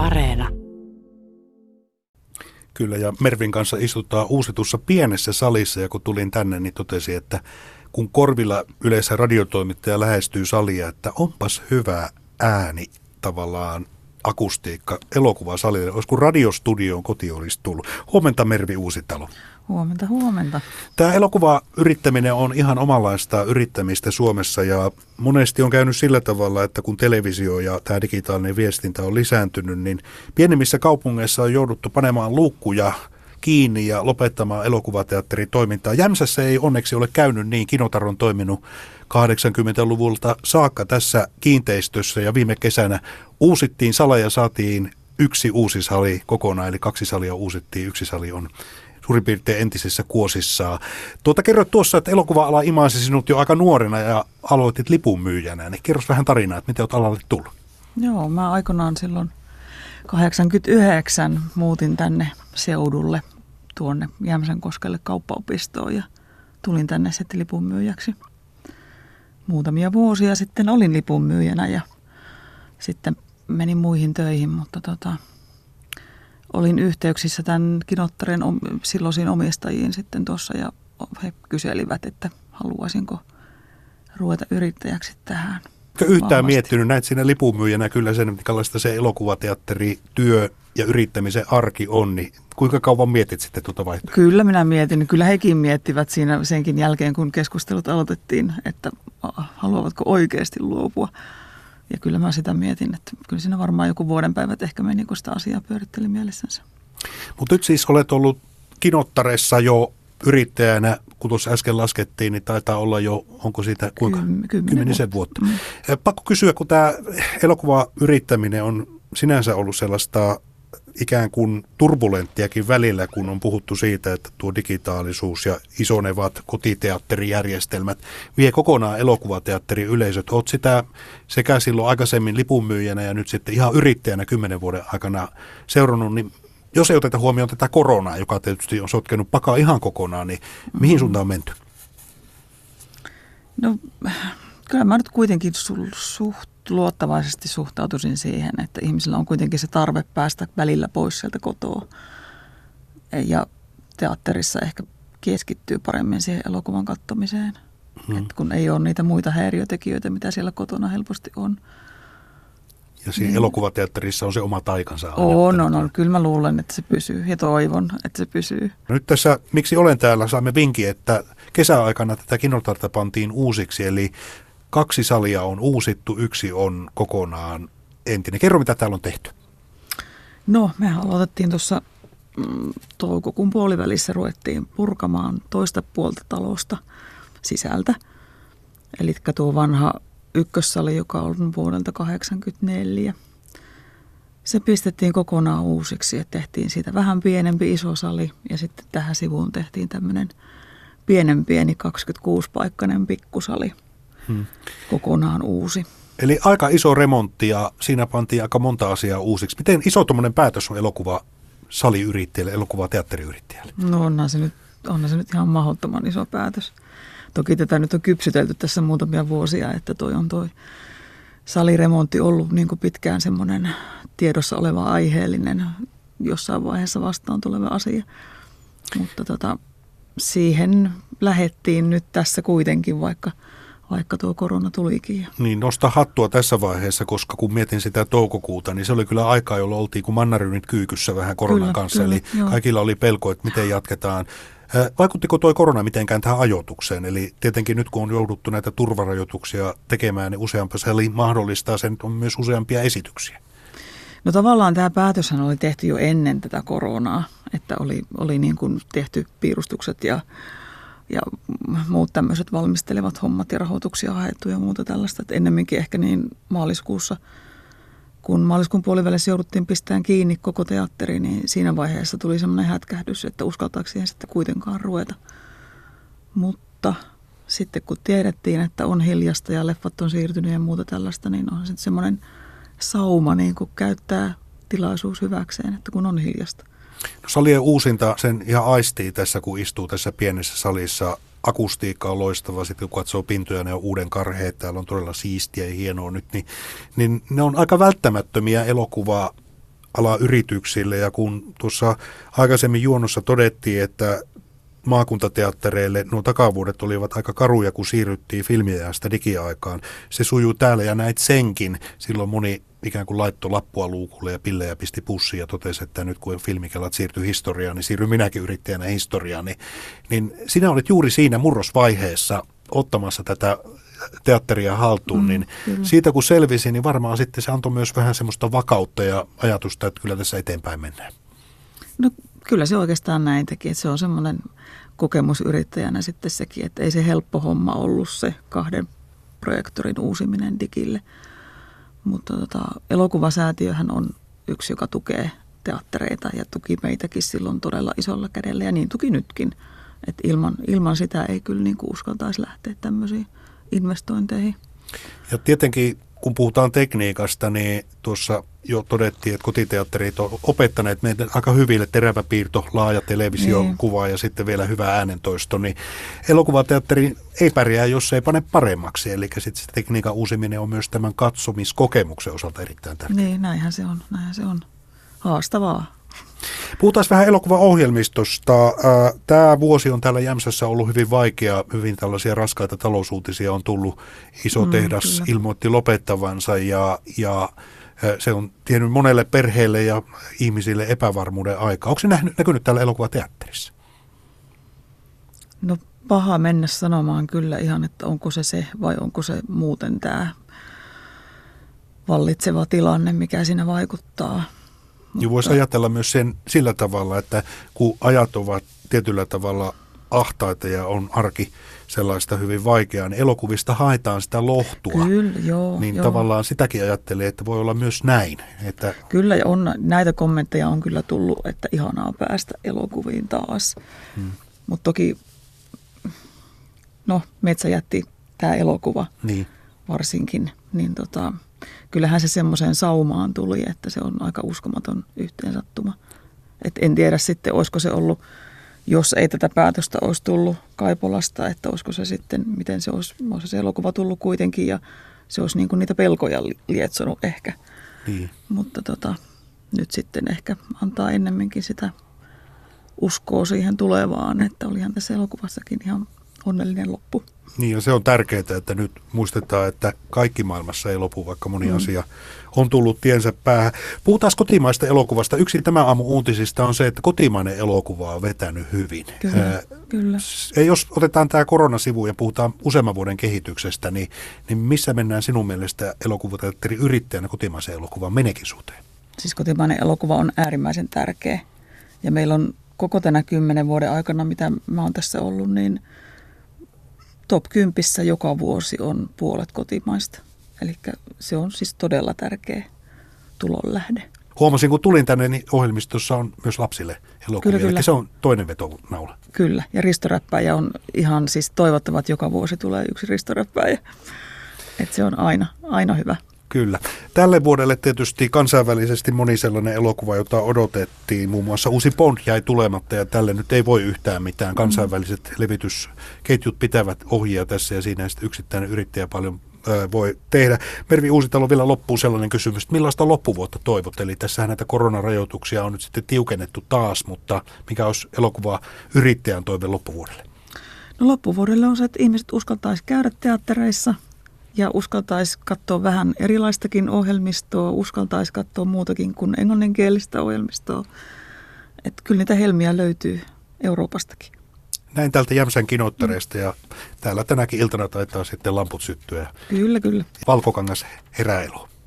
Areena. Kyllä, ja Mervin kanssa istutaan uusitussa pienessä salissa, ja kun tulin tänne, niin totesi, että kun korvilla yleensä radiotoimittaja lähestyy salia, että onpas hyvä ääni tavallaan akustiikka elokuvasalille. Olisiko radiostudioon koti olisi tullut. Huomenta Mervi Uusitalo. Huomenta, huomenta. Tämä elokuvayrittäminen on ihan omanlaista yrittämistä Suomessa ja monesti on käynyt sillä tavalla, että kun televisio ja tämä digitaalinen viestintä on lisääntynyt, niin pienemmissä kaupungeissa on jouduttu panemaan luukkuja kiinni ja lopettamaan elokuvateatteritoimintaa. Jämsässä ei onneksi ole käynyt niin. Kinotar on toiminut 80-luvulta saakka tässä kiinteistössä ja viime kesänä uusittiin sala ja saatiin yksi uusi sali kokonaan, eli kaksi salia uusittiin, yksi sali on suurin piirtein entisessä kuosissaan. Tuota kerroit tuossa, että elokuva-ala imaisi sinut jo aika nuorena ja aloitit lipunmyyjänä, niin kerros vähän tarinaa, että miten olet alalle tullut? Joo, mä aikanaan silloin 89 muutin tänne seudulle tuonne Jämsänkoskelle kauppaopistoon ja tulin tänne sitten lipunmyyjäksi. Muutamia vuosia sitten olin lipunmyyjänä ja sitten menin muihin töihin, mutta tota, olin yhteyksissä tämän Kinottaren silloisiin omistajiin sitten tuossa ja he kyselivät, että haluaisinko ruveta yrittäjäksi tähän. Yhtään vahvasti. miettinyt, näet siinä lipunmyyjänä kyllä sen, minkälaista se elokuvateatteri, työ ja yrittämisen arki on, niin kuinka kauan mietit sitten tuota vaihtoehtoa? Kyllä minä mietin. Kyllä hekin miettivät siinä senkin jälkeen, kun keskustelut aloitettiin, että haluavatko oikeasti luopua. Ja kyllä mä sitä mietin, että kyllä siinä varmaan joku vuoden päivät ehkä meni, kun sitä asiaa pyöritteli mielessänsä. Mutta nyt siis olet ollut Kinottaressa jo yrittäjänä, kun tuossa äsken laskettiin, niin taitaa olla jo, onko siitä kuinka? Kym, kymmenisen vuotta. vuotta. Mm. Pakko kysyä, kun tämä elokuva yrittäminen on sinänsä ollut sellaista ikään kuin turbulenttiakin välillä, kun on puhuttu siitä, että tuo digitaalisuus ja isonevat kotiteatterijärjestelmät vie kokonaan elokuvateatterin yleisöt. Olet sitä sekä silloin aikaisemmin lipunmyyjänä ja nyt sitten ihan yrittäjänä kymmenen vuoden aikana seurannut, niin jos ei oteta huomioon tätä koronaa, joka tietysti on sotkenut pakaa ihan kokonaan, niin mihin suuntaan on menty? No kyllä mä nyt kuitenkin suht luottavaisesti suhtautuisin siihen, että ihmisillä on kuitenkin se tarve päästä välillä pois sieltä kotoa. Ja teatterissa ehkä keskittyy paremmin siihen elokuvan kattomiseen. Hmm. Kun ei ole niitä muita häiriötekijöitä, mitä siellä kotona helposti on. Ja siinä niin. elokuvateatterissa on se oma taikansa. On, on, on. Kyllä mä luulen, että se pysyy ja toivon, että se pysyy. Nyt tässä, miksi olen täällä, saamme vinkin, että kesäaikana tätä kinotarta pantiin uusiksi, eli Kaksi salia on uusittu, yksi on kokonaan entinen. Kerro, mitä täällä on tehty. No, me aloitettiin tuossa mm, toukokuun puolivälissä ruvettiin purkamaan toista puolta talosta sisältä. Eli tuo vanha ykkössali, joka on vuodelta 1984. Se pistettiin kokonaan uusiksi ja tehtiin siitä vähän pienempi iso sali ja sitten tähän sivuun tehtiin tämmöinen pienen pieni 26-paikkainen pikkusali – hmm. kokonaan uusi. Eli aika iso remontti ja siinä pantiin aika monta asiaa uusiksi. Miten iso tuommoinen päätös on elokuva saliyrittäjälle, elokuva teatteriyrittäjälle? No onhan se, nyt, onhan se nyt ihan mahdottoman iso päätös. Toki tätä nyt on kypsytelty tässä muutamia vuosia, että toi on toi saliremontti ollut niin kuin pitkään semmoinen tiedossa oleva aiheellinen, jossain vaiheessa vastaan tuleva asia. Mutta tota, siihen lähettiin nyt tässä kuitenkin, vaikka – vaikka tuo korona tulikin. Niin, nosta hattua tässä vaiheessa, koska kun mietin sitä toukokuuta, niin se oli kyllä aikaa, jolloin oltiin kuin mannaryynit kyykyssä vähän koronan kyllä, kanssa. Kyllä, Eli joo. kaikilla oli pelko, että miten jatketaan. Vaikuttiko tuo korona mitenkään tähän ajoitukseen? Eli tietenkin nyt kun on jouduttu näitä turvarajoituksia tekemään, niin useampi sali mahdollistaa sen, on myös useampia esityksiä. No tavallaan tämä päätöshän oli tehty jo ennen tätä koronaa, että oli, oli niin kuin tehty piirustukset ja ja muut tämmöiset valmistelevat hommat ja rahoituksia haettu ja muuta tällaista. Että ennemminkin ehkä niin maaliskuussa, kun maaliskuun puolivälissä jouduttiin pistämään kiinni koko teatteri, niin siinä vaiheessa tuli semmoinen hätkähdys, että uskaltaako siihen sitten kuitenkaan ruveta. Mutta sitten kun tiedettiin, että on hiljasta ja leffat on siirtynyt ja muuta tällaista, niin on sitten semmoinen sauma niin kuin käyttää tilaisuus hyväkseen, että kun on hiljasta. No, salien uusinta sen ihan aistii tässä, kun istuu tässä pienessä salissa. Akustiikka on loistava, sitten kun katsoo pintoja, ne on uuden karheet, täällä on todella siistiä ja hienoa nyt, niin, niin ne on aika välttämättömiä elokuvaa ala-yrityksille ja kun tuossa aikaisemmin juonnossa todettiin, että maakuntateattereille nuo takavuodet olivat aika karuja, kun siirryttiin filmiajasta digiaikaan. Se sujuu täällä ja näit senkin. Silloin moni ikään kuin laittoi lappua luukulle ja pillejä pisti pussiin ja totesi, että nyt kun filmikelat siirtyi historiaan, niin siirryn minäkin yrittäjänä historiaan. Niin, niin sinä olet juuri siinä murrosvaiheessa ottamassa tätä teatteria haltuun, mm, niin kyllä. siitä kun selvisi, niin varmaan sitten se antoi myös vähän semmoista vakautta ja ajatusta, että kyllä tässä eteenpäin mennään. No kyllä se oikeastaan näin teki, että se on semmoinen kokemus yrittäjänä sitten sekin, että ei se helppo homma ollut se kahden projektorin uusiminen digille. Mutta tota, elokuvasäätiöhän on yksi, joka tukee teattereita ja tuki meitäkin silloin todella isolla kädellä ja niin tuki nytkin. Et ilman, ilman sitä ei kyllä niin uskaltaisi lähteä tämmöisiin investointeihin. Ja tietenkin kun puhutaan tekniikasta, niin tuossa jo todettiin, että kotiteatterit on opettaneet meitä aika hyville terävä piirto, laaja televisiokuva niin. ja sitten vielä hyvä äänentoisto, niin elokuvateatteri ei pärjää, jos ei pane paremmaksi. Eli sitten se tekniikan uusiminen on myös tämän katsomiskokemuksen osalta erittäin tärkeää. Niin, näinhän se on, näinhän se on. Haastavaa. Puhutaan vähän elokuvaohjelmistosta. Tämä vuosi on täällä Jämsässä ollut hyvin vaikea. Hyvin tällaisia raskaita talousuutisia on tullut. Iso mm, tehdas kyllä. ilmoitti lopettavansa ja, ja se on tiennyt monelle perheelle ja ihmisille epävarmuuden aika. Onko se nähnyt, näkynyt täällä elokuvateatterissa? No paha mennä sanomaan kyllä ihan, että onko se se vai onko se muuten tämä vallitseva tilanne, mikä siinä vaikuttaa. Mutta... voisi ajatella myös sen sillä tavalla, että kun ajat ovat tietyllä tavalla ahtaita ja on arki sellaista hyvin vaikeaa, niin elokuvista haetaan sitä lohtua. Kyllä, joo. Niin joo. tavallaan sitäkin ajattelee, että voi olla myös näin. Että... Kyllä, ja on, näitä kommentteja on kyllä tullut, että ihanaa päästä elokuviin taas. Hmm. Mutta toki, no Metsä jätti tämä elokuva niin. varsinkin, niin tota, kyllähän se semmoiseen saumaan tuli, että se on aika uskomaton yhteensattuma. Et en tiedä sitten, olisiko se ollut, jos ei tätä päätöstä olisi tullut Kaipolasta, että olisiko se sitten, miten se olisi, olisi se elokuva tullut kuitenkin ja se olisi niin kuin niitä pelkoja lietsonut ehkä. Niin. Mutta tota, nyt sitten ehkä antaa ennemminkin sitä uskoa siihen tulevaan, että olihan tässä elokuvassakin ihan onnellinen loppu. Niin ja se on tärkeää, että nyt muistetaan, että kaikki maailmassa ei lopu, vaikka moni mm. asia on tullut tiensä päähän. Puhutaan kotimaista elokuvasta. Yksi tämä aamu uutisista on se, että kotimainen elokuva on vetänyt hyvin. Kyllä, Ää, kyllä. Ja jos otetaan tämä koronasivu ja puhutaan useamman vuoden kehityksestä, niin, niin missä mennään sinun mielestä elokuvateatterin yrittäjänä kotimaisen elokuvan menekisuuteen? Siis kotimainen elokuva on äärimmäisen tärkeä. Ja meillä on koko tänä kymmenen vuoden aikana, mitä mä oon tässä ollut, niin – top 10 joka vuosi on puolet kotimaista. Eli se on siis todella tärkeä tulonlähde. Huomasin, kun tulin tänne, niin ohjelmistossa on myös lapsille elokuvia. Kyllä, kyllä. Eli se on toinen vetonaula. Kyllä, ja ristoräppäjä on ihan siis toivottavat, joka vuosi tulee yksi ristoräppäjä. Että se on aina, aina hyvä. Kyllä. Tälle vuodelle tietysti kansainvälisesti moni sellainen elokuva, jota odotettiin. Muun muassa uusi Bond jäi tulematta ja tälle nyt ei voi yhtään mitään. Kansainväliset mm. levitysketjut pitävät ohjia tässä ja siinä sitten yksittäinen yrittäjä paljon voi tehdä. Mervi Uusitalo vielä loppuu sellainen kysymys, että millaista loppuvuotta toivot? Eli tässä näitä koronarajoituksia on nyt sitten tiukennettu taas, mutta mikä olisi elokuva yrittäjän toive loppuvuodelle? No loppuvuodelle on se, että ihmiset uskaltaisi käydä teattereissa – ja uskaltaisi katsoa vähän erilaistakin ohjelmistoa, uskaltaisi katsoa muutakin kuin englanninkielistä ohjelmistoa. Että kyllä niitä helmiä löytyy Euroopastakin. Näin täältä Jämsän kinottareista ja täällä tänäkin iltana taitaa sitten lamput syttyä. Kyllä, kyllä. Valkokangas heräilo.